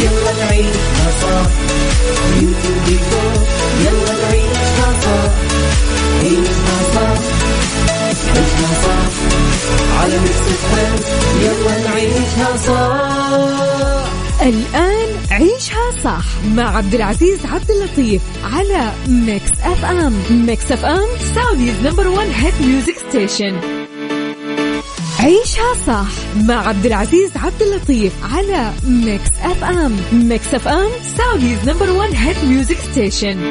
يلا نعيشها صح يلا نعيشها صح عيشها صح عيشها صح على يلا نعيشها الآن عيشها صح مع عبد العزيز عبد اللطيف على Mix FM Mix FM Saudi's number 1 hit music station عيشها صح مع عبد العزيز عبد اللطيف على Mix FM Mix FM Saudi's number 1 hit music station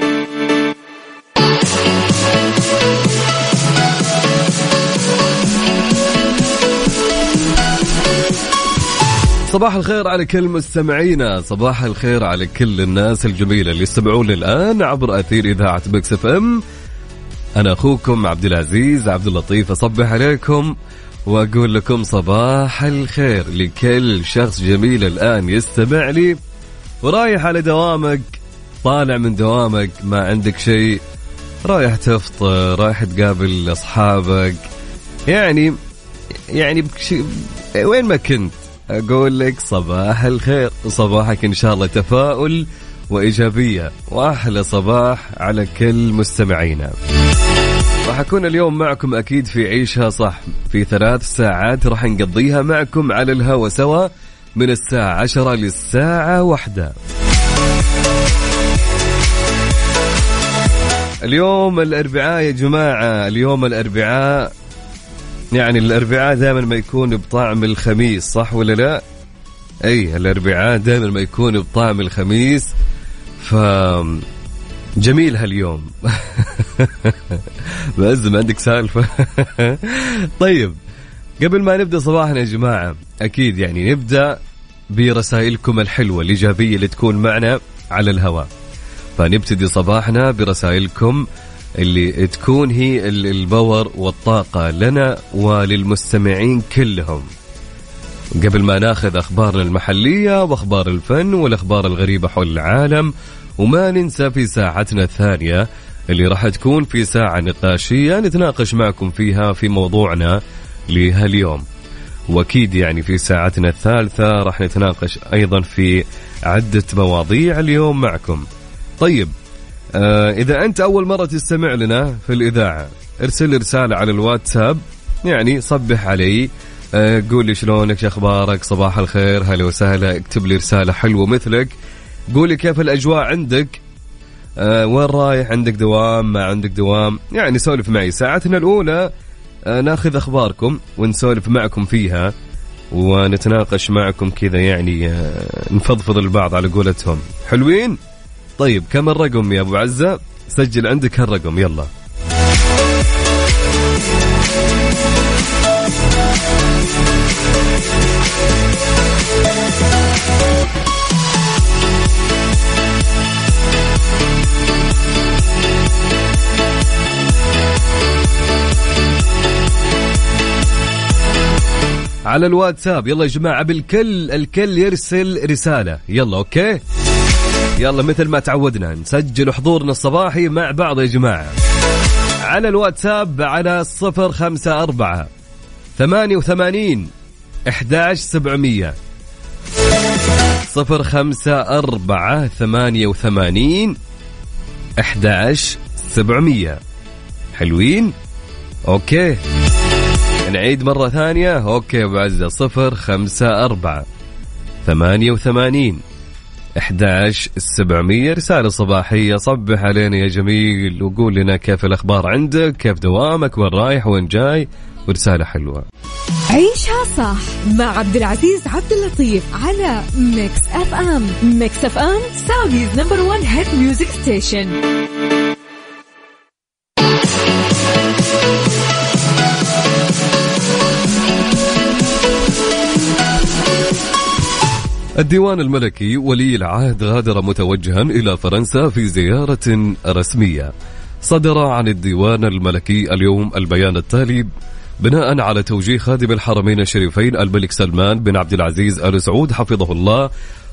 صباح الخير على كل مستمعينا. صباح الخير على كل الناس الجميلة اللي يستمعون الآن عبر أثير إذاعة Mix FM أنا أخوكم عبد العزيز عبد اللطيف أصبح عليكم وأقول لكم صباح الخير لكل شخص جميل الآن يستمع لي. ورايح على دوامك طالع من دوامك ما عندك شيء. رايح تفطر رايح تقابل أصحابك. يعني يعني بكشي وين ما كنت. أقول لك صباح الخير صباحك إن شاء الله تفاؤل وإيجابية. وأحلى صباح على كل مستمعينا. راح أكون اليوم معكم أكيد في عيشها صح في ثلاث ساعات راح نقضيها معكم على الهوا سوا من الساعة عشرة للساعة واحدة اليوم الأربعاء يا جماعة اليوم الأربعاء يعني الأربعاء دائما ما يكون بطعم الخميس صح ولا لا؟ أي الأربعاء دائما ما يكون بطعم الخميس ف جميل هاليوم. ما عندك سالفة. طيب قبل ما نبدأ صباحنا يا جماعة أكيد يعني نبدأ برسائلكم الحلوة الإيجابية اللي تكون معنا على الهواء. فنبتدي صباحنا برسائلكم اللي تكون هي الباور والطاقة لنا وللمستمعين كلهم. قبل ما ناخذ أخبارنا المحلية وأخبار الفن والأخبار الغريبة حول العالم وما ننسى في ساعتنا الثانية اللي راح تكون في ساعة نقاشية نتناقش معكم فيها في موضوعنا لهاليوم وأكيد يعني في ساعتنا الثالثة راح نتناقش أيضا في عدة مواضيع اليوم معكم. طيب آه إذا أنت أول مرة تستمع لنا في الإذاعة ارسل رسالة على الواتساب يعني صبح علي آه قول لي شلونك شو أخبارك صباح الخير هلا وسهلا اكتب لي رسالة حلوة مثلك قول لي كيف الأجواء عندك؟ آه وين رايح؟ عندك دوام؟ ما عندك دوام؟ يعني سولف معي. ساعتنا الأولى آه ناخذ أخباركم ونسولف معكم فيها ونتناقش معكم كذا يعني آه نفضفض البعض على قولتهم. حلوين؟ طيب كم الرقم يا أبو عزة؟ سجل عندك هالرقم يلا. على الواتساب. يلا يا جماعة بالكل الكل يرسل رسالة. يلا أوكي؟ يلا مثل ما تعودنا نسجل حضورنا الصباحي مع بعض يا جماعة. على الواتساب على صفر خمسة أربعة ثمانية وثمانين إحداش سبعمية. صفر خمسة أربعة ثمانية وثمانين إحداش سبعمية. حلوين؟ Okay. نعيد مرة ثانية. okay أبو عزة صفر خمسة أربعة ثمانية وثمانين 11 700 رسالة صباحية صبح علينا يا جميل. وقول لنا كيف الأخبار عندك كيف دوامك وين رايح وين جاي. ورسالة حلوة. عيشها صح مع عبد العزيز عبد اللطيف على Mix FM Mix FM Saudi's number 1 hit music station الديوان الملكي ولي العهد غادر متوجها إلى فرنسا في زيارة رسمية. صدر عن الديوان الملكي اليوم البيان التالي بناء على توجيه خادم الحرمين الشريفين الملك سلمان بن عبد العزيز آل سعود حفظه الله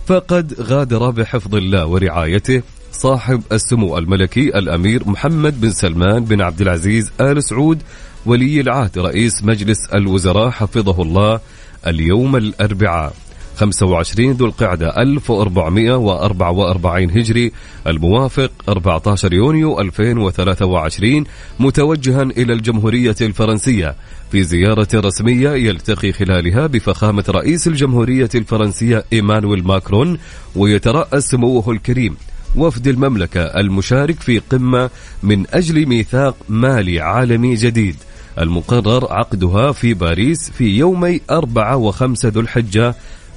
فقد غادر بحفظ الله ورعايته صاحب السمو الملكي الأمير محمد بن سلمان بن عبد العزيز آل سعود ولي العهد رئيس مجلس الوزراء حفظه الله اليوم الأربعاء. 25 ذو القعدة 1444 هجري الموافق 14 يونيو 2023 متوجها إلى الجمهورية الفرنسية. في زيارة رسمية يلتقي خلالها بفخامة رئيس الجمهورية الفرنسية إيمانويل ماكرون ويترأس سموه الكريم. وفد المملكة المشارك في قمة من أجل ميثاق مالي عالمي جديد. المقرر عقدها في باريس في يومي أربعة وخمسة ذو الحجة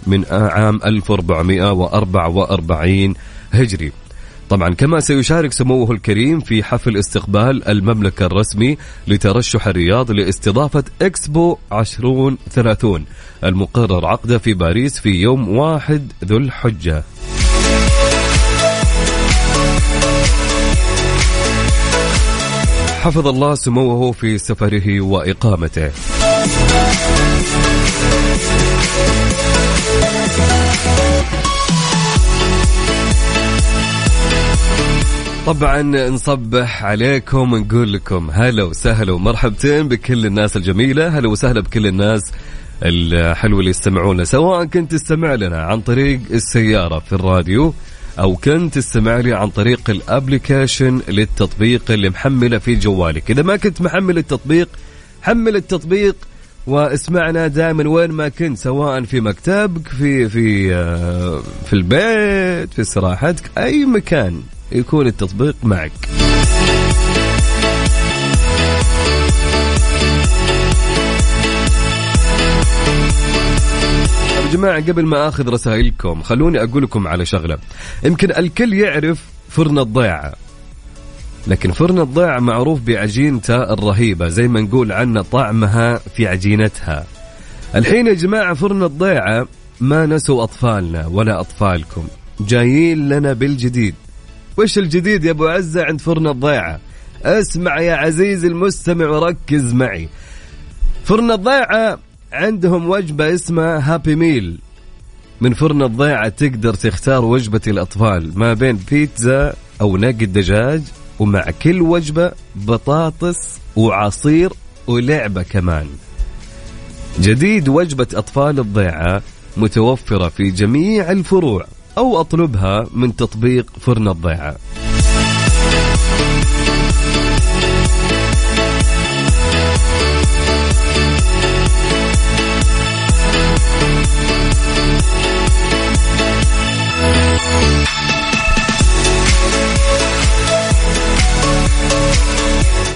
من عام 1444 هجري. طبعا كما سيشارك سموه الكريم في حفل استقبال المملكة الرسمي لترشح الرياض لاستضافة إكسبو 2030 المقرر عقده في باريس في يوم واحد ذو الحجة. حفظ الله سموه في سفره وإقامته. طبعا نصبح عليكم ونقول لكم هلا وسهلا ومرحبتين بكل الناس الجميلة هلا وسهلا بكل الناس الحلوة اللي يستمعونا سواء كنت تستمع لنا عن طريق السيارة في الراديو أو كنت تستمع لي عن طريق الابلكيشن للتطبيق اللي محمله في جوالك. إذا ما كنت محمل التطبيق حمل التطبيق واسمعنا دائما وين ما كنت سواء في مكتبك في في آه، في البيت في استراحتك أي مكان. يكون التطبيق معك. يا جماعة قبل ما آخذ رسائلكم خلوني أقول لكم على شغلة. يمكن الكل يعرف فرن الضيعة. لكن فرن الضيعة معروف بعجينته الرهيبة زي ما نقول عنه طعمها في عجينتها. الحين يا جماعة فرن الضيعة ما نسوا أطفالنا ولا أطفالكم. جايين لنا بالجديد. وش الجديد يا أبو عزة عند فرن الضيعة؟ اسمع يا عزيزي المستمع وركز معي. فرن الضيعة عندهم وجبة اسمها هابي ميل من فرن الضيعة تقدر تختار وجبة الأطفال ما بين بيتزا أو نقد دجاج ومع كل وجبة بطاطس وعصير ولعبة كمان. جديد وجبة أطفال الضيعة متوفرة في جميع الفروع. أو أطلبها من تطبيق فرن الضيعة.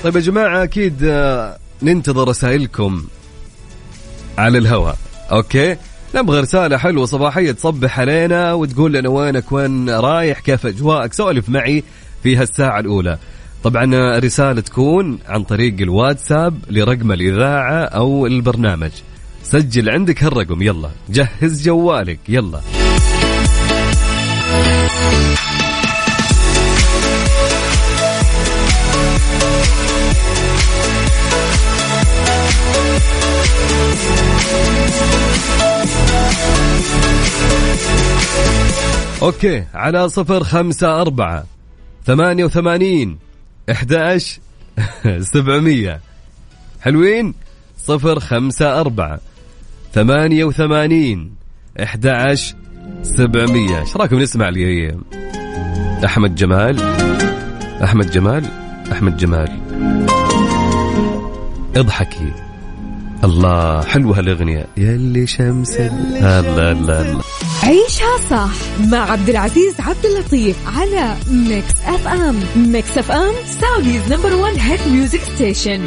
طيب يا جماعة أكيد آه، ننتظر رسائلكم على الهواء. أوكي؟ نبغى رسالة حلوة صباحية تصبح علينا وتقول لنا وينك وين رايح كيف أجواءك؟ سولف معي في هالساعة الأولى. طبعا رسالة تكون عن طريق الواتساب لرقم الإذاعة أو البرنامج. سجل عندك هالرقم يلا. جهز جوالك يلا. أوكي على صفر خمسة أربعة ثمانية وثمانين إحدى سبعمية. حلوين؟ صفر خمسة أربعة ثمانية وثمانين إحدى سبعمية. إيش رأيكم نسمع لي؟ أحمد جمال. أحمد جمال. أحمد جمال. اضحكي. الله. حلوة هالأغنية. يلي شمس لا لا لا عيشها صح مع عبد العزيز عبد اللطيف على Mix FM Mix FM Saudi's number 1 hit music station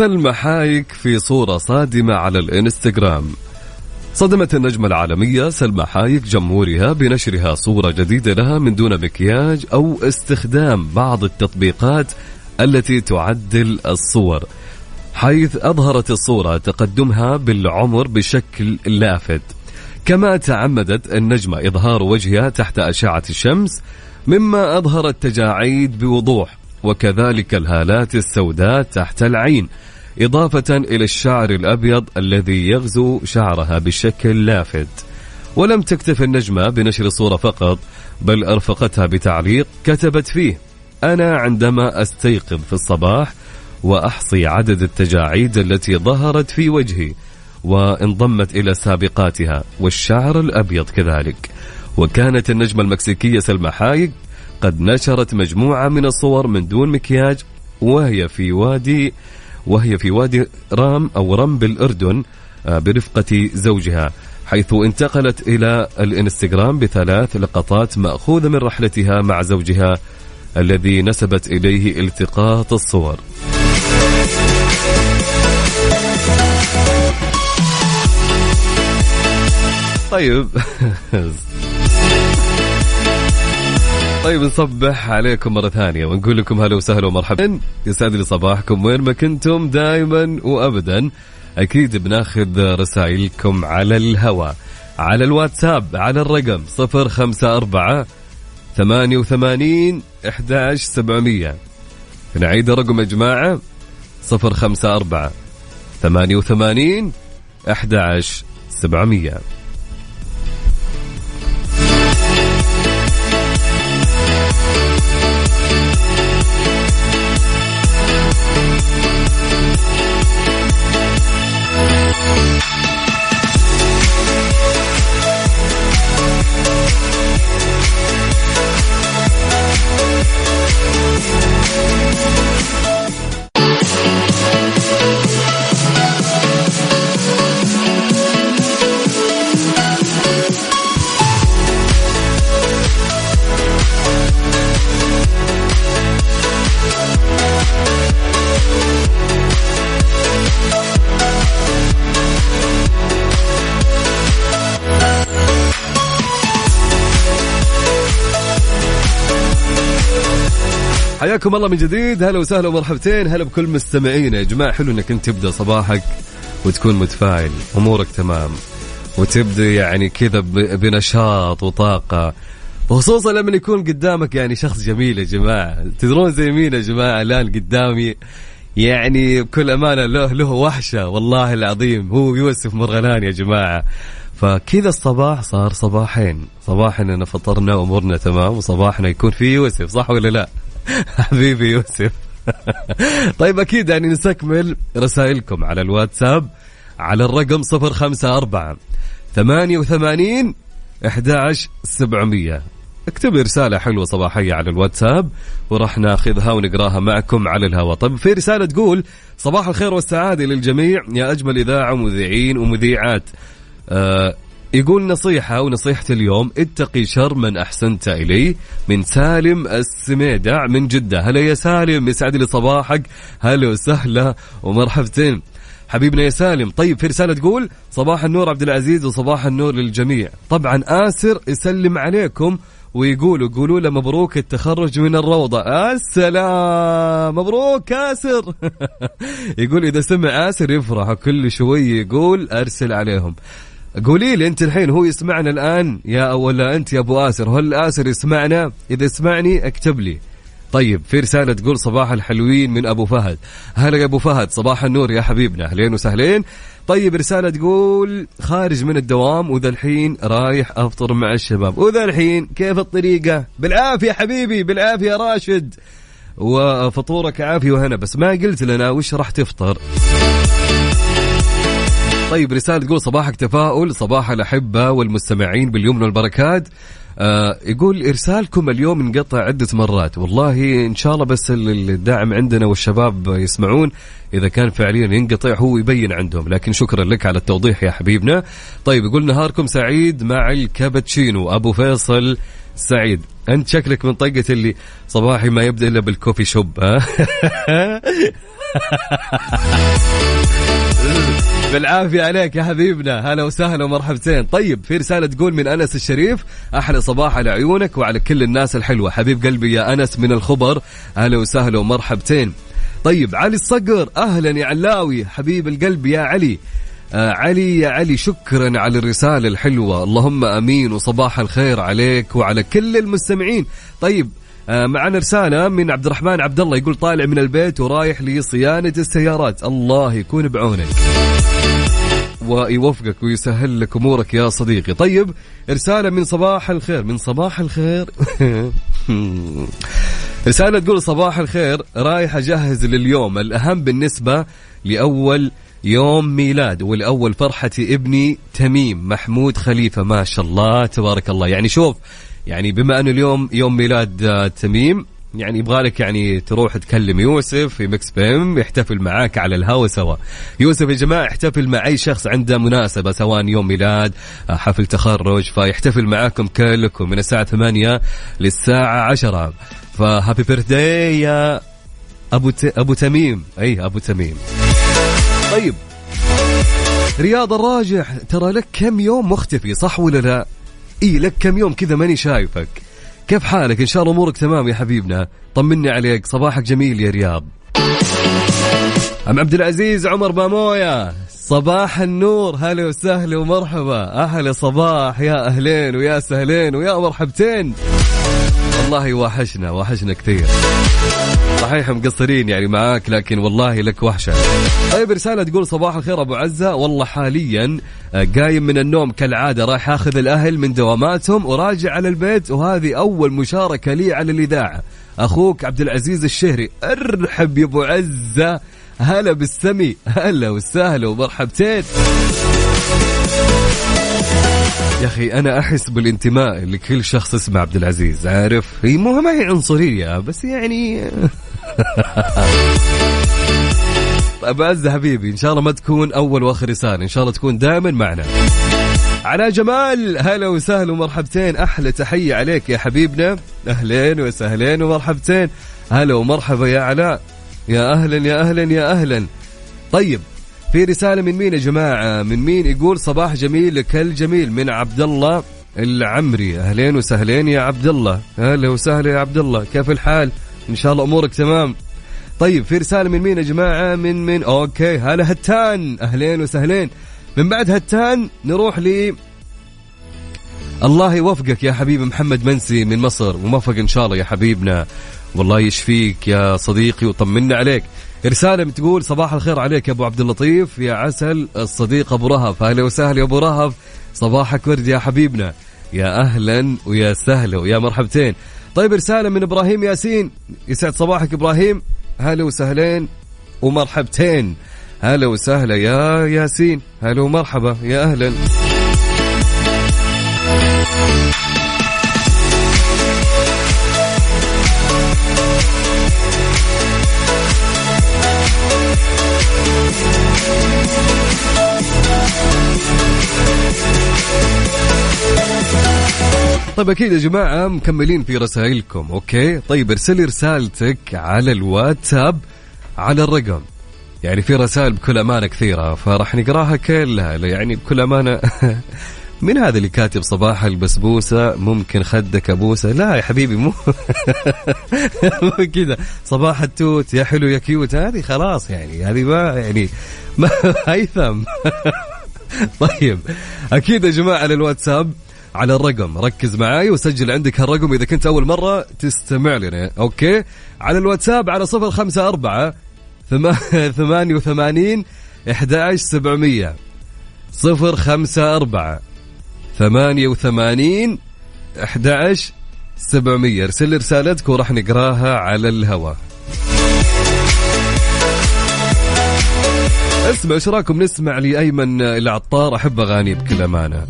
سلمى حايك في صورة صادمة على الانستغرام. صدمت النجمة العالمية سلمى حايك جمهورها بنشرها صورة جديدة لها من دون مكياج أو استخدام بعض التطبيقات التي تعدل الصور حيث أظهرت الصورة تقدمها بالعمر بشكل لافت. كما تعمدت النجمة إظهار وجهها تحت أشعة الشمس مما أظهر التجاعيد بوضوح. وكذلك الهالات السوداء تحت العين إضافة إلى الشعر الأبيض الذي يغزو شعرها بشكل لافت. ولم تكتف النجمة بنشر صورة فقط بل أرفقتها بتعليق كتبت فيه أنا عندما أستيقظ في الصباح وأحصي عدد التجاعيد التي ظهرت في وجهي وانضمت إلى سابقاتها والشعر الأبيض كذلك. وكانت النجمة المكسيكية سلمى حايق قد نشرت مجموعة من الصور من دون مكياج وهي في وادي وهي في وادي رام أو رم بالأردن آه، برفقة زوجها حيث انتقلت إلى الإنستغرام بثلاث لقطات مأخوذة من رحلتها مع زوجها الذي نسبت إليه التقاط الصور. طيب طيب نصبح عليكم مرة ثانية ونقول لكم هلا وسهلا ومرحبا. يسعد لي صباحكم وين ما كنتم دائما وابدا. أكيد بناخذ رسائلكم على الهواء على الواتساب على الرقم 054 88 11700 نعيد الرقم يا جماعة 054 88 11700 We'll حياكم الله من جديد. هلا وسهلا ومرحبتين. هلا بكل مستمعينا يا جماعة حلو إنك أنت تبدأ صباحك وتكون متفائل أمورك تمام. وتبدأ يعني كذا بنشاط وطاقة. خصوصا لما يكون قدامك يعني شخص جميل يا جماعة. تدرون زي مين يا جماعة؟ الآن قدامي يعني بكل أمانة له له وحشة. والله العظيم هو يوسف مرغلان يا جماعة. فكذا الصباح صار صباحين. صباح اننا فطرنا أمورنا تمام وصباحنا يكون في يوسف صح ولا لا؟ حبيبي يوسف. طيب أكيد يعني نستكمل رسائلكم على الواتساب على الرقم 054 88 11700 اكتب رسالة حلوة صباحية على الواتساب وراح ناخذها ونقراها معكم على الهواء. طيب في رسالة تقول صباح الخير والسعادة للجميع. يا أجمل إذاعة مذيعين ومذيعات. آه يقول نصيحة ونصيحة اليوم اتقي شر من أحسنت إليه من سالم السميدع من جدة. هلا يا سالم يسعد لي صباحك. هلا وسهلا ومرحبتين. حبيبنا يا سالم طيب في رسالة تقول صباح النور عبد العزيز وصباح النور للجميع. طبعا آسر يسلم عليكم ويقولوا قولوا له مبروك التخرج من الروضة. السلام مبروك آسر. يقول إذا سمع آسر يفرح كل شوي يقول أرسل عليهم. قولي لي انت الحين هو يسمعنا الآن. يا ولا أنت يا أبو آسر؟ هل آسر يسمعنا؟ إذا يسمعني اكتب لي. طيب في رسالة تقول صباح الحلوين من أبو فهد. هلا يا أبو فهد صباح النور يا حبيبنا. أهلين وسهلين. طيب رسالة تقول خارج من الدوام وذا الحين رايح أفطر مع الشباب. وذا الحين كيف الطريقة؟ بالعافية حبيبي بالعافية راشد. وفطورك عافية وهنا بس ما قلت لنا وش راح تفطر. طيب رسالة تقول صباحك تفاؤل صباح الأحبة والمستمعين باليمن والبركات آه يقول إرسالكم اليوم انقطع عدة مرات. والله إن شاء الله بس الدعم عندنا والشباب يسمعون. إذا كان فعليا ينقطع هو يبين عندهم. لكن شكرا لك على التوضيح يا حبيبنا. طيب يقول نهاركم سعيد مع الكابتشينو. أبو فيصل سعيد. أنت شكلك من طقة اللي صباحي ما يبدأ إلا بالكوفي شوب ها؟ بالعافية عليك يا حبيبنا. هلا وسهلا ومرحبتين. طيب في رسالة تقول من أنس الشريف أحلى صباح على عيونك وعلى كل الناس الحلوة. حبيب قلبي يا أنس من الخبر. هلا وسهلا ومرحبتين. طيب علي الصقر أهلا يا علاوي. حبيب القلب يا علي. آه علي يا علي شكرا على الرسالة الحلوة. اللهم أمين وصباح الخير عليك وعلى كل المستمعين. طيب معنا رسالة من عبد الرحمن عبد الله يقول طالع من البيت ورايح لصيانة السيارات. الله يكون بعونك. ويوفقك ويسهل لك أمورك يا صديقي. طيب رسالة من صباح الخير. من صباح الخير. رسالة تقول صباح الخير. رايح أجهز لليوم. الأهم بالنسبة لأول يوم ميلاد ولأول فرحة ابني تميم محمود خليفة. ما شاء الله تبارك الله. يعني شوف يعني بما أنه اليوم يوم ميلاد آه، تميم يعني يبغالك يعني تروح تكلم يوسف في مكس بيم يحتفل معاك على الهوا سوا. يوسف يا جماعة يحتفل مع أي شخص عنده مناسبة سواء يوم ميلاد آه، حفل تخرج فيحتفل معاكم كلكم من الساعة 8 للساعة 10 فهابي بيرثداي يا أبو ت... أبو تميم. أي أبو تميم. طيب. رياض الراجح ترى لك كم يوم مختفي صح ولا لا؟ اي لك كم يوم كذا ماني شايفك. كيف حالك؟ إن شاء الله أمورك تمام يا حبيبنا. طمني عليك صباحك جميل يا رياض. أم عبد العزيز عمر بامويا. صباح النور هلا وسهلا ومرحبا. أهلا صباح يا أهلين ويا سهلين ويا مرحبتين. والله واحشنا واحشنا كثير. صحيح مقصرين يعني معاك لكن والله لك وحشة. طيب رسالة تقول صباح الخير أبو عزة. والله حاليا آه، قايم من النوم كالعادة رايح أخذ الأهل من دواماتهم وراجع على البيت وهذه أول مشاركة لي على الإذاعة. أخوك عبد العزيز الشهري ارحب يا أبو عزة. هلا بالسمي هلا وسهلا ومرحبتين. يا أخي أنا أحس بالانتماء لكل شخص اسمه عبد العزيز عارف؟ هي مو ما هي عنصرية بس يعني ابو عزة حبيبي إن شاء الله ما تكون أول وآخر رسالة إن شاء الله تكون دائما معنا. على جمال هلا وسهلا ومرحبتين أحلى تحية عليك يا حبيبنا. أهلين وسهلين ومرحبتين. هلا ومرحبا يا علاء. يا أهلا يا أهلا يا أهلا. طيب في رسالة من مين يا جماعة؟ من مين يقول صباح جميل لكل جميل؟ من عبد الله العمري. أهلين وسهلين يا عبد الله أهلا وسهلا يا عبد الله كيف الحال؟ إن شاء الله أمورك تمام. طيب في رسالة من مين يا جماعة؟ من من؟ أوكي هلا هتان. أهلين وسهلين. من بعد هتان نروح ل الله يوفقك يا حبيبي محمد منسي من مصر. موفق إن شاء الله يا حبيبنا. والله يشفيك يا صديقي وطمنا عليك. رسالة بتقول صباح الخير عليك يا أبو عبد اللطيف يا عسل الصديق أبو رهف. أهلا وسهلا يا أبو رهف. صباحك ورد يا حبيبنا. يا أهلا ويا سهلا ويا مرحبتين. طيب رسالة من إبراهيم ياسين. يسعد صباحك إبراهيم. هلا وسهلين ومرحبتين. هلا وسهلا يا ياسين. هلا ومرحبا. يا أهلا. طيب أكيد يا جماعة مكملين في رسائلكم okay؟ طيب ارسلي رسالتك على الواتساب على الرقم. يعني في رسائل بكل أمانة كثيرة فراح نقراها كلها يعني بكل أمانة من هذا اللي كاتب صباح البسبوسة ممكن خدك أبوسة لا يا حبيبي مو كذا. صباح التوت يا حلو يا cute. هذه خلاص يعني هذه ما يعني ما هيثم طيب أكيد يا جماعة على الواتساب على الرقم. ركز معاي وسجل عندك هالرقم. إذا كنت أول مرة تستمع لنا. أوكي؟ على الواتساب على صفر خمسة أربعة ثمانية وثمانين إحدى سبعمية. صفر خمسة أربعة. ثمانية وثمانين أحد سبعمية. ارسل رسالتك وراح نقراها على الهواء. اسمع إيش رأيكم؟ نسمع لأيمن العطار. أحب أغاني بكل أمانة.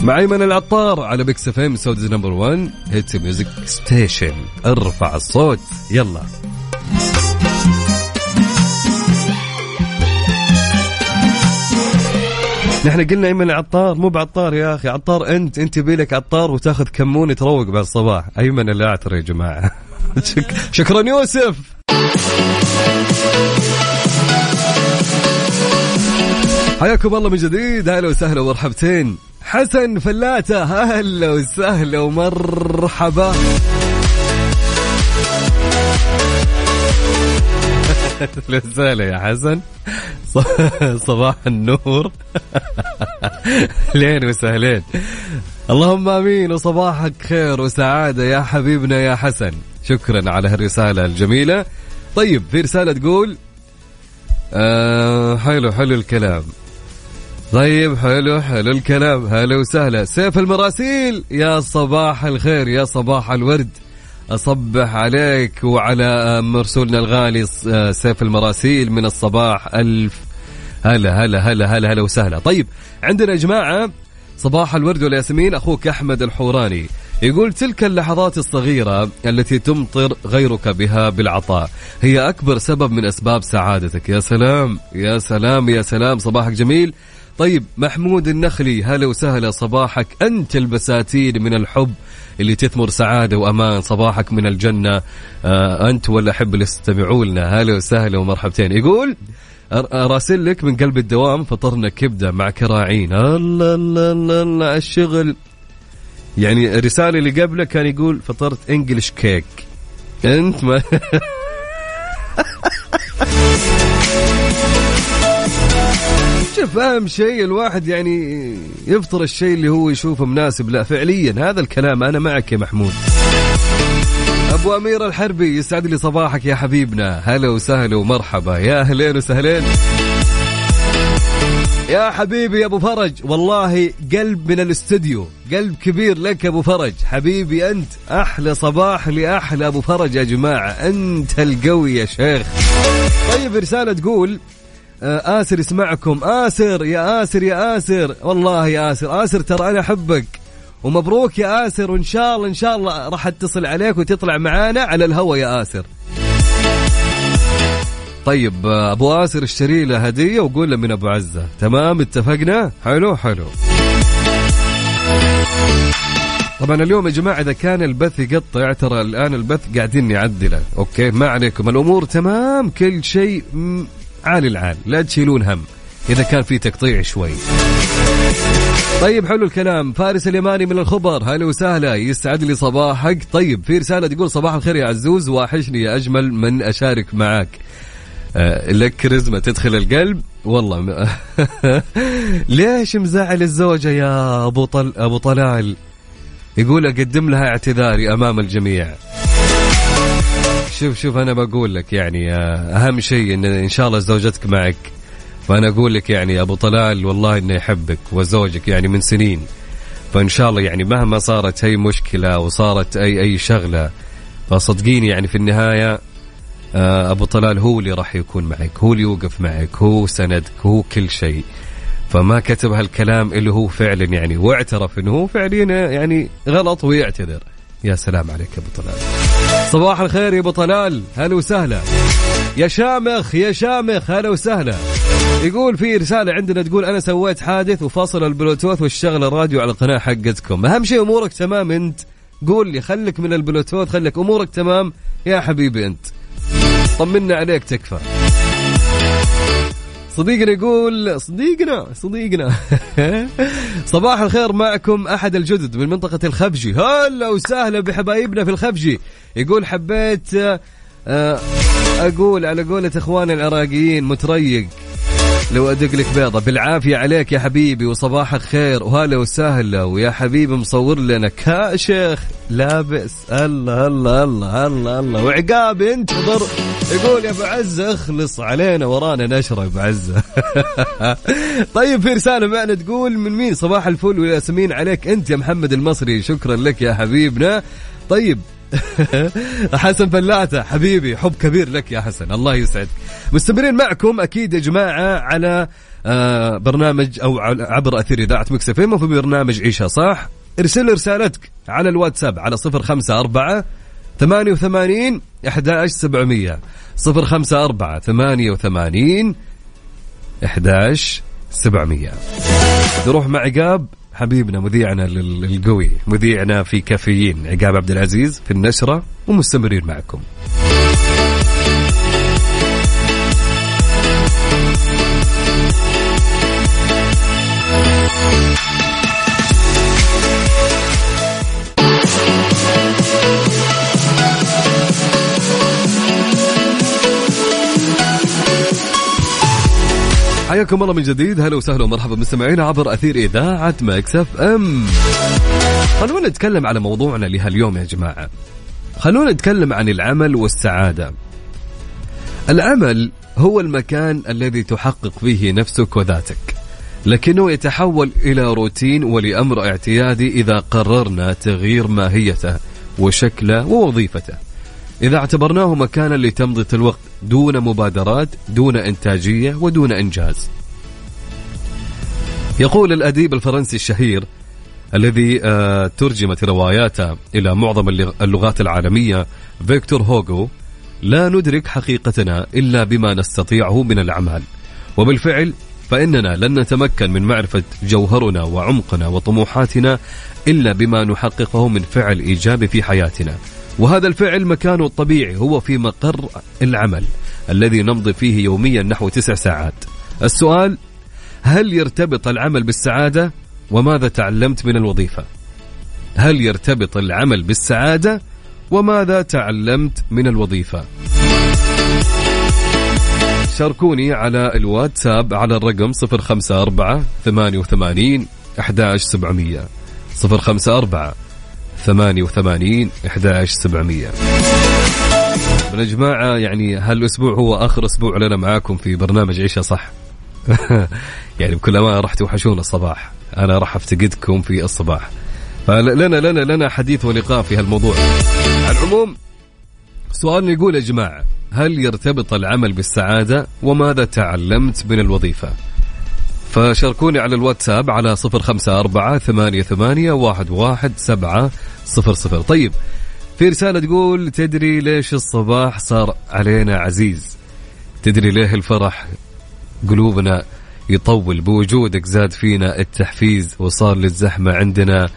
مع أيمن العطار على بيكس اف ام سودز نمبر 1 هيت ميوزك ستيشن ارفع الصوت. يلا. نحن قلنا ايمن عطار مو بعطار يا أخي عطار أنت أنت بيلك عطار وتاخذ كمون تروق بعد الصباح ايمن الاعتر يا جماعة. شك... شكرا يوسف. حياكم الله من جديد. أهلا وسهلا ومرحبتين. حسن فلاتة أهلا وسهلا ومرحبا. وسهلا يا حسن. صباح النور. لين وسهلين. اللهم آمين وصباحك خير وسعادة يا حبيبنا يا حسن. شكرا على هالرسالة الجميلة. طيب في رسالة تقول آه حلو حلو الكلام. طيب حلو حلو الكلام. هلا وسهلا. سيف المراسيل يا صباح الخير يا صباح الورد. أصبح عليك وعلى مرسولنا الغالي سيف المراسيل من الصباح. ألف هلا هلا هلا هلا هلا وسهلا. طيب عندنا يا جماعة صباح الورد والياسمين. أخوك أحمد الحوراني يقول تلك اللحظات الصغيرة التي تمطر غيرك بها بالعطاء هي أكبر سبب من أسباب سعادتك. يا سلام يا سلام يا سلام. صباحك جميل. طيب محمود النخلي هلا وسهلا. صباحك أنت البساتين من الحب اللي تثمر سعادة وأمان صباحك من الجنة. آه أنت ولا أحب اللي يستمعوا لنا. هلا وسهلا ومرحبتين. يقول راسل لك من قلب الدوام فطرنا كبدة مع كراعين. الله الله الله, الله الشغل. يعني الرسالة اللي قبله كان يقول فطرت انجلش كيك أنت ما شوف اهم شيء؟ الواحد يعني يفطر الشيء اللي هو يشوفه مناسب لا فعليا هذا الكلام أنا معك يا محمود. أبو أمير الحربي يسعد لي صباحك يا حبيبنا. هلا وسهلا ومرحبا. يا أهلين وسهلين. يا حبيبي يا أبو فرج والله قلب من الاستوديو قلب كبير لك يا أبو فرج. حبيبي أنت أحلى صباح لأحلى أبو فرج يا جماعة. أنت القوي يا شيخ. طيب رسالة تقول آسر يسمعكم. آسر يا آسر يا آسر. والله يا آسر آسر ترى أنا أحبك. ومبروك يا آسر وإن شاء الله إن شاء الله راح أتصل عليك وتطلع معانا على الهوا يا آسر. طيب آه، أبو آسر اشتري له هدية وقول له من أبو عزة. تمام اتفقنا؟ حلو حلو. طبعا اليوم يا جماعة إذا كان البث يقطع ترى الآن البث قاعدين نعدله أوكي ما عليكم. الأمور تمام كل شيء عالي العال لا تشيلون هم إذا كان في تقطيع شوي. طيب حلو الكلام. فارس اليماني من الخبر هلا وسهلا يسعد لي صباحك. طيب في رسالة تقول صباح الخير يا عزوز واحشني يا أجمل من أشارك معك آه لك كاريزما تدخل القلب؟ والله م... ليش مزعل الزوجة يا أبو طل... أبو طلال؟ يقول أقدم لها اعتذاري أمام الجميع. شوف شوف أنا بقول لك يعني آه، أهم شيء إن إن شاء الله زوجتك معك. فأنا أقول لك يعني أبو طلال والله إنه يحبك وزوجك يعني من سنين. فإن شاء الله يعني مهما صارت أي مشكلة وصارت أي أي شغلة فصدقيني يعني في النهاية آه، أبو طلال هو اللي راح يكون معك هو اللي يوقف معك هو سندك هو كل شيء. فما كتب هالكلام اللي هو فعلا يعني واعترف إنه هو فعليا يعني غلط ويعتذر. يا سلام عليك أبو طلال. صباح الخير يا ابو طلال. هلا وسهلا. يا شامخ يا شامخ هلا وسهلا. يقول في رسالة عندنا تقول أنا سويت حادث وفاصل البلوتوث واشتغل الراديو على القناة حقتكم. أهم شيء أمورك تمام أنت؟ قول لي خلك من البلوتوث خلك أمورك تمام يا حبيبي أنت. طمنا عليك تكفى. صديقنا يقول صديقنا صديقنا. صباح الخير معكم أحد الجدد من منطقة الخفجي. هلا وسهلا بحبايبنا في الخفجي. يقول حبيت آه، أقول على قولة إخواني العراقيين متريق. لو أدق لك بيضة. بالعافية عليك يا حبيبي وصباحك خير وهلا وسهلا. ويا حبيبي مصور لنا كاشخ لابس الله الله الله الله الله. وعقاب انتظر يقول يا أبو عزة اخلص علينا ورانا نشرة يا أبو عزة. طيب في رسالة معنا تقول من مين؟ صباح الفل والياسمين عليك. أنت يا محمد المصري شكرا لك يا حبيبنا. طيب حسن فلاتة حبيبي حب كبير لك يا حسن الله يسعدك. مستمرين معكم أكيد يا جماعة على آه، برنامج أو عبر أثير إذاعة مكسفين وفي برنامج عيشها صح. ارسل رسالتك على الواتساب على صفر خمسة أربعة ثمانية وثمانين أحد سبعمية صفر خمسة أربعة ثمانية وثمانين أحداش سبعمية. نروح مع عقاب. حبيبنا مذيعنا القوي مذيعنا في كافيين. عقاب عبد العزيز في النشرة ومستمرين معكم. حياكم الله من جديد. هلا وسهلا ومرحبا مستمعينا عبر أثير إذاعة مكسف أم. خلونا نتكلم على موضوعنا لهاليوم يا جماعة. خلونا نتكلم عن العمل والسعادة. العمل هو المكان الذي تحقق فيه نفسك وذاتك لكنه يتحول إلى روتين ولأمر اعتيادي إذا قررنا تغيير ماهيته وشكله ووظيفته. إذا اعتبرناه مكانا لتمضية الوقت دون مبادرات دون إنتاجية ودون إنجاز. يقول الأديب الفرنسي الشهير الذي آه، ترجمت رواياته إلى معظم اللغ- اللغات العالمية فيكتور هوغو لا ندرك حقيقتنا إلا بما نستطيعه من الأعمال. وبالفعل فإننا لن نتمكن من معرفة جوهرنا وعمقنا وطموحاتنا إلا بما نحققه من فعل إيجابي في حياتنا. وهذا الفعل مكانه الطبيعي هو في مقر العمل الذي نمضي فيه يوميا نحو تسع ساعات. السؤال هل يرتبط العمل بالسعادة؟ وماذا تعلمت من الوظيفة؟ هل يرتبط العمل بالسعادة؟ وماذا تعلمت من الوظيفة؟ شاركوني على الواتساب على الرقم 054 88 11700 054 88 11700 من يا جماعة يعني هالأسبوع هو آخر أسبوع لنا معاكم في برنامج عيشة صح؟ يعني بكل أمانة راح توحشون الصباح. أنا راح أفتقدكم في الصباح. فلنا لنا لنا حديث ولقاء في هالموضوع. على العموم سؤالنا يقول يا جماعة هل يرتبط العمل بالسعادة وماذا تعلمت من الوظيفة؟ فشاركوني على الواتساب على صفر خمسة أربعة ثمانية ثمانية واحد واحد سبعة صفر صفر. طيب في رسالة تقول تدري ليش الصباح صار علينا عزيز؟ تدري ليه الفرح قلوبنا يطول؟ بوجودك زاد فينا التحفيز وصار للزحمة عندنا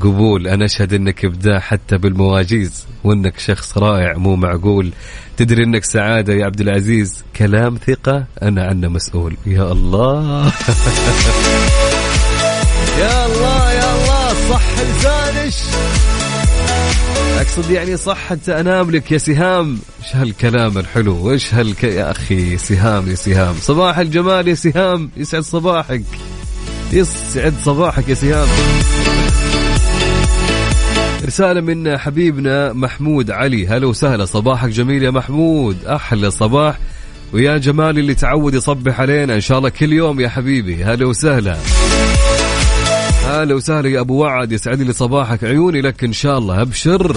قبول أنا أشهد أنك إبداع حتى بالمواجيز وأنك شخص رائع مو معقول. تدري أنك سعادة يا عبد العزيز؟ كلام ثقة أنا عنه مسؤول. يا الله. يا الله يا الله صح لسانش أقصد يعني صح حتى أنام لك يا سهام. إيش هالكلام الحلو؟ إيش هالك يا أخي؟ سهام يا سهام. صباح الجمال يا سهام يسعد صباحك. يسعد صباحك يا سهام. رسالة من حبيبنا محمود علي. هلا وسهلا صباحك جميل يا محمود. أحلى صباح. ويا جمال اللي تعود يصبح علينا إن شاء الله كل يوم يا حبيبي. هلا وسهلا. هلا وسهلا يا أبو وعد يسعد لي صباحك عيوني لك إن شاء الله أبشر.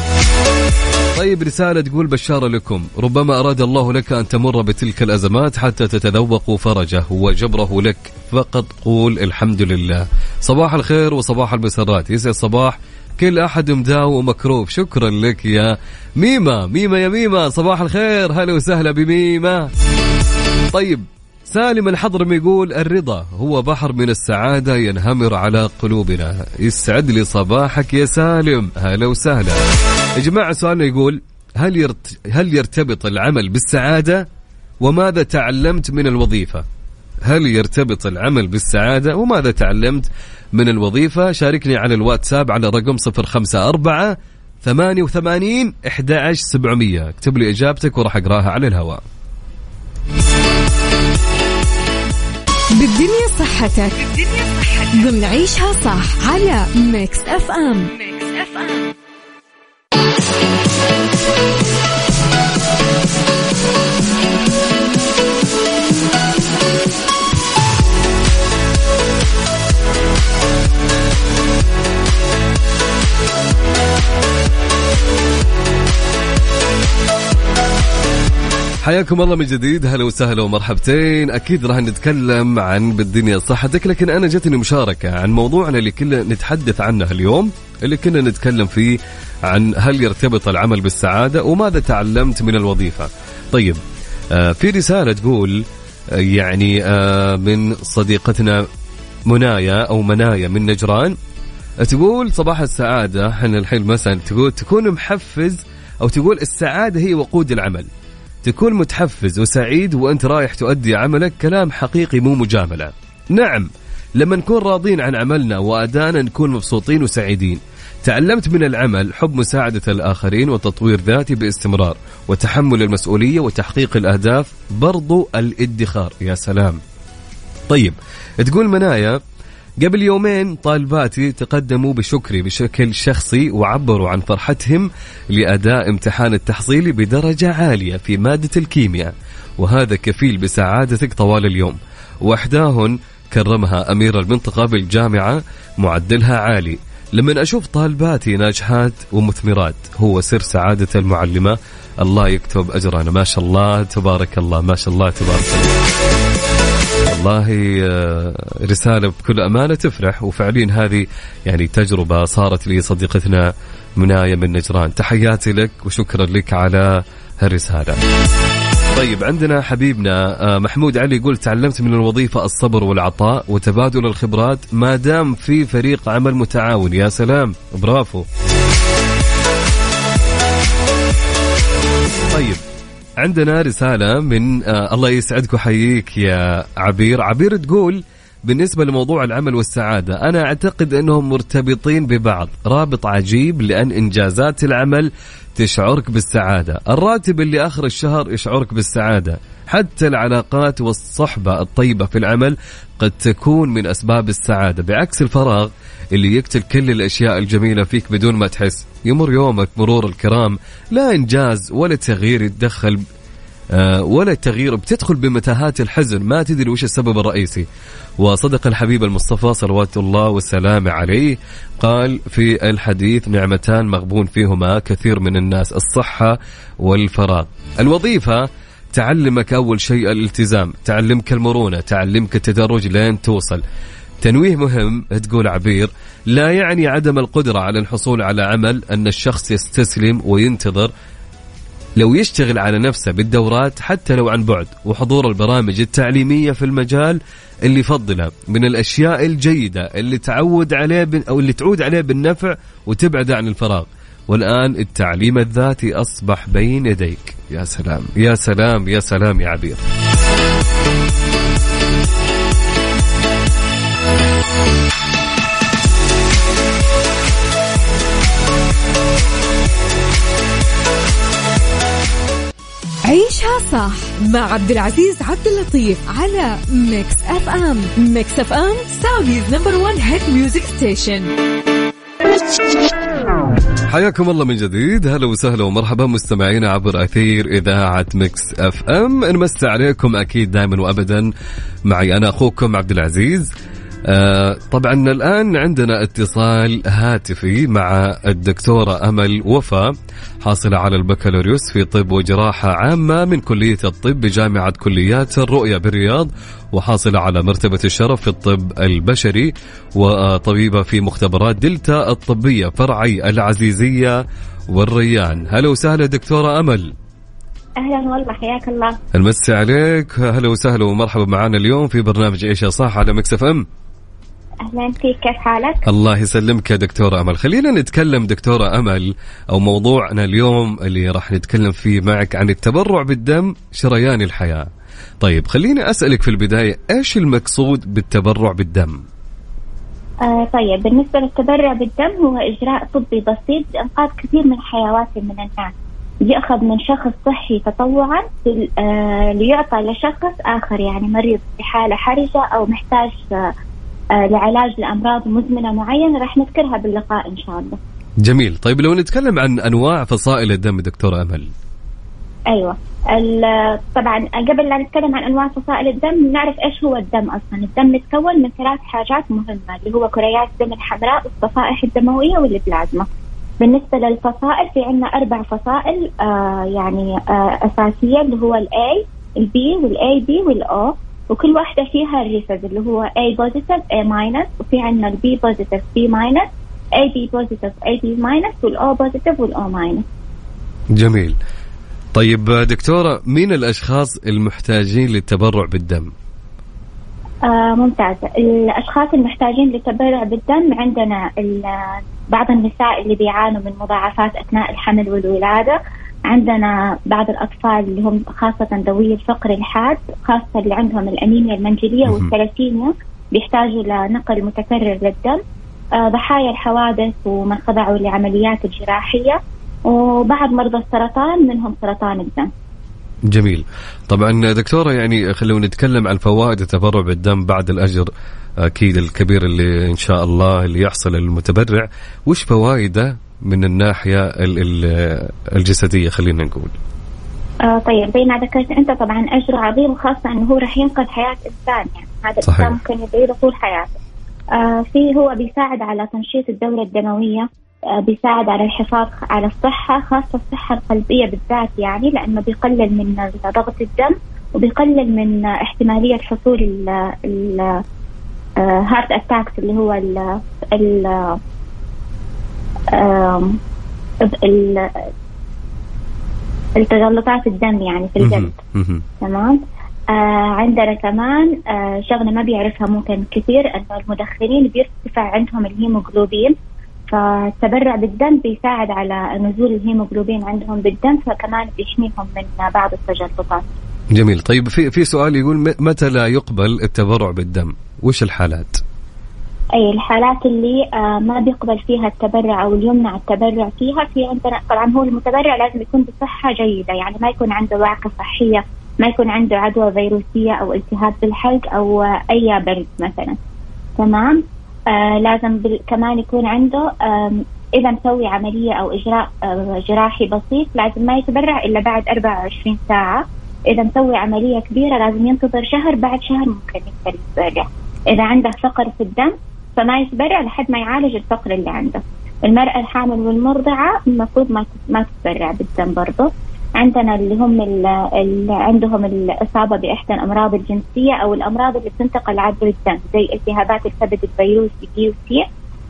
طيب رسالة تقول بشارة لكم. ربما أراد الله لك أن تمر بتلك الأزمات حتى تتذوق فرجه وجبره لك. فقط قول الحمد لله. صباح الخير وصباح المسرات. يسعد صباح. كل أحد مداو ومكروب. شكرا لك يا ميمة ميمة يا ميمة صباح الخير. هلا وسهلا بميمة طيب سالم الحضرمي يقول الرضا هو بحر من السعادة ينهمر على قلوبنا. يسعد لي صباحك يا سالم. هلا وسهلا. يا جماعة سؤالنا يقول هل, يرت... هل يرتبط العمل بالسعادة؟ وماذا تعلمت من الوظيفة؟ هل يرتبط العمل بالسعادة؟ وماذا تعلمت من الوظيفة. شاركني على الواتساب على رقم 054 88 11700 اكتب لي إجابتك وراح أقراها على الهواء. بالدنيا صحتك. ضمن عيشها صح على ميكس اف ام حياكم الله من جديد. هلا وسهلا ومرحبتين. أكيد راح نتكلم عن بالدنيا صحتك لكن أنا جتني مشاركة عن موضوعنا اللي كنا نتحدث عنه اليوم اللي كنا نتكلم فيه عن هل يرتبط العمل بالسعادة وماذا تعلمت من الوظيفة. طيب آه في رسالة تقول آه يعني آه من صديقتنا منايا أو منايا من نجران تقول صباح السعادة إحنا الحين مثلا تقول تكون محفز أو تقول السعادة هي وقود العمل. تكون متحفز وسعيد وأنت رايح تؤدي عملك كلام حقيقي مو مجاملة. نعم لما نكون راضين عن عملنا وأدانا نكون مبسوطين وسعيدين. تعلمت من العمل حب مساعدة الآخرين وتطوير ذاتي باستمرار وتحمل المسؤولية وتحقيق الأهداف برضو الادخار. يا سلام. طيب تقول منايا قبل يومين طالباتي تقدموا بشكري بشكل شخصي وعبروا عن فرحتهم لأداء امتحان التحصيلي بدرجة عالية في مادة الكيمياء وهذا كفيل بسعادتك طوال اليوم. وإحداهن كرمها أمير المنطقة بالجامعة معدلها عالي. لما أشوف طالباتي ناجحات ومثمرات هو سر سعادة المعلمة. الله يكتب أجرنا. ما شاء الله تبارك الله. ما شاء الله تبارك الله. والله آه، رسالة بكل أمانة تفرح. وفعليا هذه يعني تجربة صارت لي صديقتنا مناية من نجران. تحياتي لك وشكرا لك على هالرسالة. طيب عندنا حبيبنا آه، محمود علي يقول تعلمت من الوظيفة الصبر والعطاء وتبادل الخبرات ما دام في فريق عمل متعاون. يا سلام. برافو. طيب عندنا رسالة من آه الله يسعدك وحييك يا عبير. عبير تقول بالنسبة لموضوع العمل والسعادة أنا أعتقد أنهم مرتبطين ببعض. رابط عجيب لأن إنجازات العمل تشعرك بالسعادة. الراتب اللي آخر الشهر يشعرك بالسعادة. حتى العلاقات والصحبة الطيبة في العمل قد تكون من أسباب السعادة بعكس الفراغ اللي يقتل كل الأشياء الجميلة فيك بدون ما تحس. يمر يومك مرور الكرام لا إنجاز ولا تغيير يتدخل آه، ولا التغيير بتدخل بمتاهات الحزن. ما تدري وش السبب الرئيسي. وصدق الحبيب المصطفى صلوات الله والسلام عليه قال في الحديث نعمتان مغبون فيهما كثير من الناس الصحة والفراغ. الوظيفة تعلمك أول شيء الالتزام تعلمك المرونة تعلمك التدرج لين توصل. تنويه مهم تقول عبير لا يعني عدم القدرة على الحصول على عمل أن الشخص يستسلم وينتظر. لو يشتغل على نفسه بالدورات حتى لو عن بعد وحضور البرامج التعليمية في المجال اللي يفضله من الأشياء الجيدة اللي تعود عليه أو اللي تعود عليه بالنفع وتبعد عن الفراغ. والآن التعليم الذاتي أصبح بين يديك. يا سلام. يا سلام. يا سلام يا عبير. عيشها صح مع عبد العزيز عبد اللطيف على Mix FM Mix FM Saudi's number 1 hit music station حياكم الله من جديد. هلا وسهلا ومرحبا مستمعينا عبر أثير إذاعة Mix FM. نمسي عليكم أكيد دائما وابدا. معي أنا أخوكم عبد العزيز. آه طبعا الآن عندنا اتصال هاتفي مع الدكتورة أمل وفا حاصلة على البكالوريوس في طب وجراحة عامة من كلية الطب بجامعة كليات الرؤية بالرياض. وحاصله على مرتبة الشرف في الطب البشري وطبيبه في مختبرات دلتا الطبية فرعي العزيزية والريان. هلا وسهلا دكتورة أمل. أهلا والله حياك الله. نمسي عليك. هلا وسهلا ومرحبا معنا اليوم في برنامج عيشها صح على Mix FM. أهلا فيك. كيف حالك؟ الله يسلمك يا دكتورة أمل. خلينا نتكلم دكتورة أمل أو موضوعنا اليوم اللي راح نتكلم فيه معك عن التبرع بالدم شريان الحياة. طيب خليني أسألك في البداية إيش المقصود بالتبرع بالدم؟ آه طيب بالنسبة للتبرع بالدم هو إجراء طبي بسيط لإنقاذ كثير من حيوات من الناس يأخذ من شخص صحي تطوعا آه ليعطى لشخص آخر يعني مريض بحالة حرجة أو محتاج آه آه، لعلاج لأمراض مزمنة معينة راح نذكرها باللقاء إن شاء الله. جميل، طيب لو نتكلم عن أنواع فصائل الدم دكتورة أمل. أيوه طبعا قبل لا نتكلم عن أنواع فصائل الدم نعرف إيش هو الدم أصلا، الدم يتكون من ثلاث حاجات مهمة اللي هو كريات الدم الحمراء والصفائح الدموية والبلازما. بالنسبة للفصائل في عندنا أربع فصائل آه يعني آه أساسية اللي هو ال A ال B وال AB وال O وكل واحدة فيها ال Rhesus اللي هو A positive A minus وفي عندنا ال B positive B minus A B positive A B minus وال O positive وال O minus جميل. طيب دكتورة مين الأشخاص المحتاجين للتبرع بالدم؟ آه ممتازة الأشخاص المحتاجين للتبرع بالدم عندنا بعض النساء اللي بيعانوا من مضاعفات أثناء الحمل والولادة. عندنا بعض الأطفال اللي هم خاصة ذوي الفقر الحاد خاصة اللي عندهم الأنيميا المنجلية والثلاسيميا بيحتاجوا لنقل متكرر للدم. آه ضحايا الحوادث ومن خضعوا لعمليات الجراحية. وبعض مرضى السرطان منهم سرطان الدم. جميل. طبعا دكتورة يعني خلونا نتكلم عن فوائد التبرع بالدم بعد الأجر أكيد الكبير اللي إن شاء الله اللي يحصل للمتبرع وش فوائده من الناحية الجسدية؟ خلينا نقول. آه طيب زي ما ذكرت أنت طبعا اجره عظيم وخاصة إنه هو راح ينقذ حياة إنسان يعني هذا الإنسان ممكن يدعي طول حياته. آه في هو بيساعد على تنشيط الدورة الدموية بيساعد على الحفاظ على الصحة خاصة الصحة القلبية بالذات يعني لأنه بيقلل من ضغط الدم وبيقلل من احتمالية حصول ال heart attacks اللي هو ال ال التجلطات الدم يعني في القلب. تمام؟ آه عندنا كمان آه شغلة ما بيعرفها ممكن كثير إنه المدخنين بيرتفع عندهم الهيموغلوبين. فالتبرع بالدم بيساعد على نزول الهيموغلوبين عندهم بالدم فكمان بيحميهم من بعض التجلطات. جميل طيب في في سؤال يقول متى لا يقبل التبرع بالدم؟ وش الحالات؟ أي الحالات اللي آه ما بيقبل فيها التبرع أو اللي يمنع التبرع فيها في عندنا طبعا هو المتبرع لازم يكون بصحة جيدة يعني ما يكون عنده وعكه صحية ما يكون عنده عدوى فيروسية أو التهاب بالحلق أو آه أي برد مثلا تمام آه لازم كمان يكون عنده إذا مسوي عملية أو إجراء آه جراحي بسيط لازم ما يتبرع إلا بعد 24 ساعة. إذا مسوي عملية كبيرة لازم ينتظر شهر بعد شهر ممكن يقدر يتبرع. إذا عنده فقر في الدم فما يتبرع لحد ما يعالج الفقر اللي عنده. المرأة الحامل والمرضعة المفروض ما ما تتبرع بالدم برضه. عندنا اللي هم اللي عندهم الإصابة بإحدى الأمراض الجنسية أو الأمراض اللي بتنتقل عبر الدم زي التهابات الكبد الفيروسي B C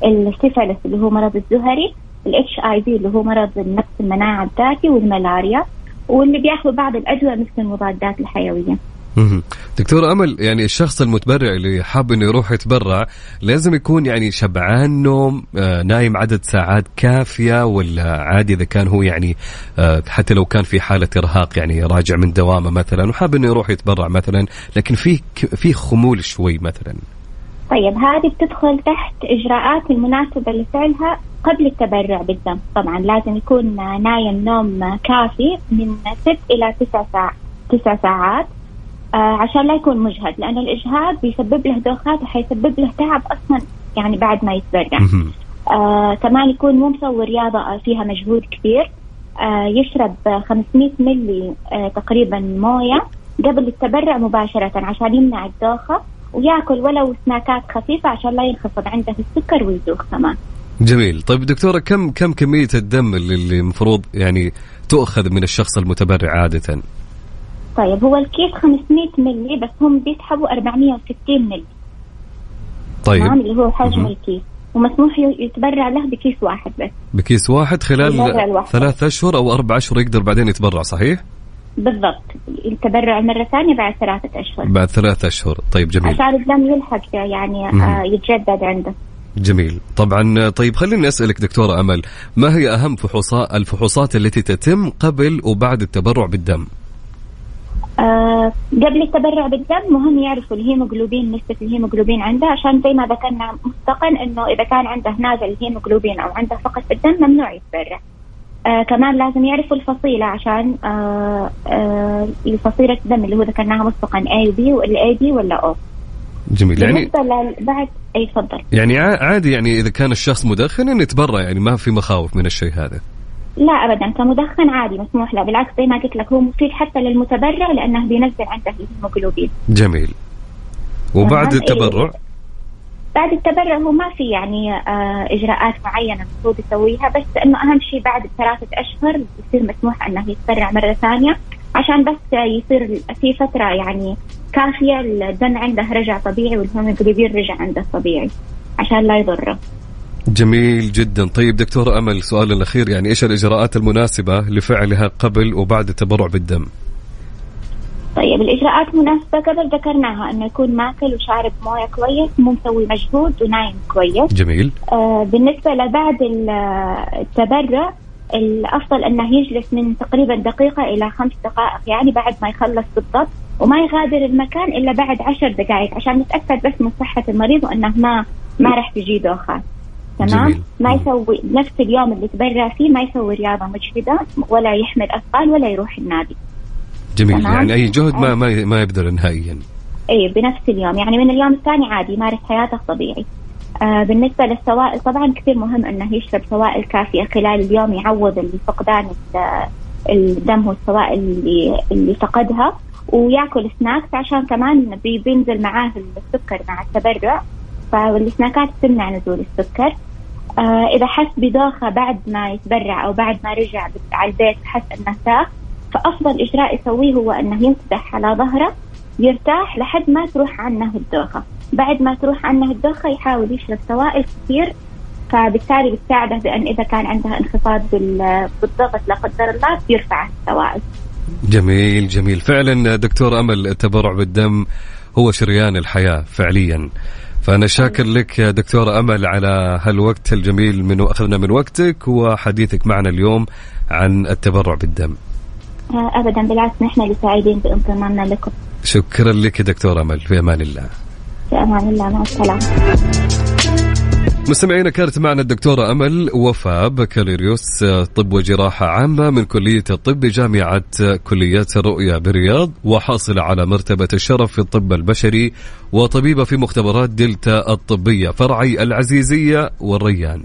ال syphilis اللي هو مرض الزهري ال HIV اللي هو مرض النقص المناعة الذاتي والملاريا واللي بياخذوا بعض الأدوية مثل المضادات الحيوية. دكتور أمل يعني الشخص المتبرع اللي حاب إنه يروح يتبرع لازم يكون يعني شبعان نوم آه نايم عدد ساعات كافية ولا عادي إذا كان هو يعني آه حتى لو كان في حالة إرهاق يعني راجع من دوامة مثلا وحاب إنه يروح يتبرع مثلا لكن في في خمول شوي مثلا. طيب هذه بتدخل تحت إجراءات المناسبة لفعلها قبل التبرع بالدم. طبعا لازم يكون نايم نوم كافي من ست إلى تسع ساعات تسع ساعات. عشان لا يكون مجهد لأن الإجهاد بيسبب له دوخات وحيسبب له تعب أصلا يعني بعد ما يتبرع. آه كمان يكون مو مسوي رياضة فيها مجهود كبير. آه يشرب 500 ملي آه تقريبا موية قبل التبرع مباشرة عشان يمنع الدوخة وياكل ولو سناكات خفيفة عشان لا ينخفض عنده السكر ويدوخ كمان. جميل. طيب دكتورة كم كم كمية الدم اللي المفروض يعني تؤخذ من الشخص المتبرع عادة؟ طيب هو الكيس 500 ملي بس هم بيسحبوا 460 ملي طيب. تمام؟ اللي هو حجم الكيس. ومسموح يتبرع له بكيس واحد بس. بكيس واحد خلال ثلاث أشهر أو أربع أشهر يقدر بعدين يتبرع صحيح؟ بالضبط. التبرع مرة ثانية بعد ثلاثة أشهر. بعد ثلاثة أشهر. طيب جميل. عشان الدم يلحق يعني آه يتجدد عنده. جميل. طبعا طيب خليني أسألك دكتورة أمل ما هي أهم فحوصات الفحوصات التي تتم قبل وبعد التبرع بالدم؟ آه قبل التبرع بالدم مهم يعرفوا الهيموجلوبين نسبة الهيموجلوبين عنده عشان زي ما ذكرنا مسبقا إنه إذا كان عنده نازل الهيموجلوبين أو عنده فقد في الدم ممنوع يتبرع. آه كمان لازم يعرفوا الفصيلة عشان آه آه الفصيلة الدم اللي هو ذكرناها مسبقا A و B ولا A B ولا O. جميل يعني بعد أي تفضل يعني عادي يعني إذا كان الشخص مدخن إنه يتبرع يعني ما في مخاوف من الشيء هذا. لا ابدا كمدخن عادي مسموح له. بالعكس زي ما قلت لك هو مفيد حتى للمتبرع لأنه بينزل عنده الهيموجلوبين جميل. وبعد التبرع؟ بعد التبرع هو ما في يعني آه إجراءات معينة المفروض يسويها بس إنه أهم شيء بعد ثلاثة أشهر يصير مسموح إنه يتبرع مرة ثانية عشان بس يصير في فترة يعني كافية الدم عنده رجع طبيعي والهيموجلوبين رجع عنده طبيعي عشان لا يضره. جميل جدا. طيب دكتور أمل السؤال الأخير يعني إيش الإجراءات المناسبة لفعلها قبل وبعد التبرع بالدم؟ طيب الإجراءات مناسبة قبل ذكرناها أنه يكون ماكل وشارب موية كويس مو مسوي مجهود ونايم كويس. جميل. آه بالنسبة لبعد التبرع الأفضل أنه يجلس من تقريبا دقيقة إلى خمس دقائق يعني بعد ما يخلص بالضبط وما يغادر المكان إلا بعد عشر دقائق عشان نتأكد بس من صحة المريض وأنه ما ما راح تجي دوخات تمام؟ جميل. ما يسوي نفس اليوم اللي تبرع فيه ما يسوي رياضة مجهدة ولا يحمل أثقال ولا يروح النادي. جميل. تمام. يعني أي جهد ما ما ما يبذل نهائيا اي بنفس اليوم. يعني من اليوم الثاني عادي يمارس حياته طبيعي آه بالنسبة للسوائل طبعا كثير مهم إنه يشرب سوائل كافية خلال اليوم يعوض اللي فقدان ال- الدم والسوائل اللي اللي فقدها ويأكل سناكس عشان كمان بي- بينزل معاه السكر مع التبرع. فالسناكات تمنع نزول السكر. آه إذا حس بدوخة بعد ما يتبرع أو بعد ما رجع على البيت حس إنه تاه فأفضل إجراء يسويه هو إنه ينسدح على ظهره يرتاح لحد ما تروح عنه الدوخة. بعد ما تروح عنه الدوخة يحاول يشرب سوائل كثير فبالتالي بتساعده بأن إذا كان عندها انخفاض بال- بالضغط لا قدر الله بيرفع السوائل. جميل جميل. فعلا دكتور أمل التبرع بالدم هو شريان الحياة فعليا. فأنا شاكر لك يا دكتورة أمل على هالوقت الجميل من أخذنا من وقتك وحديثك معنا اليوم عن التبرع بالدم. آه، أبدا بالعكس نحن اللي سعيدين بانضمامنا لكم. شكرا لك يا دكتور أمل في أمان الله. في أمان الله مع السلامة. مستمعينا كانت معنا الدكتورة أمل وفاء بكالوريوس طب وجراحة عامة من كلية الطب بجامعة كليات الرؤية بالرياض وحاصلة على مرتبة الشرف في الطب البشري وطبيبة في مختبرات دلتا الطبية فرعي العزيزية والريان.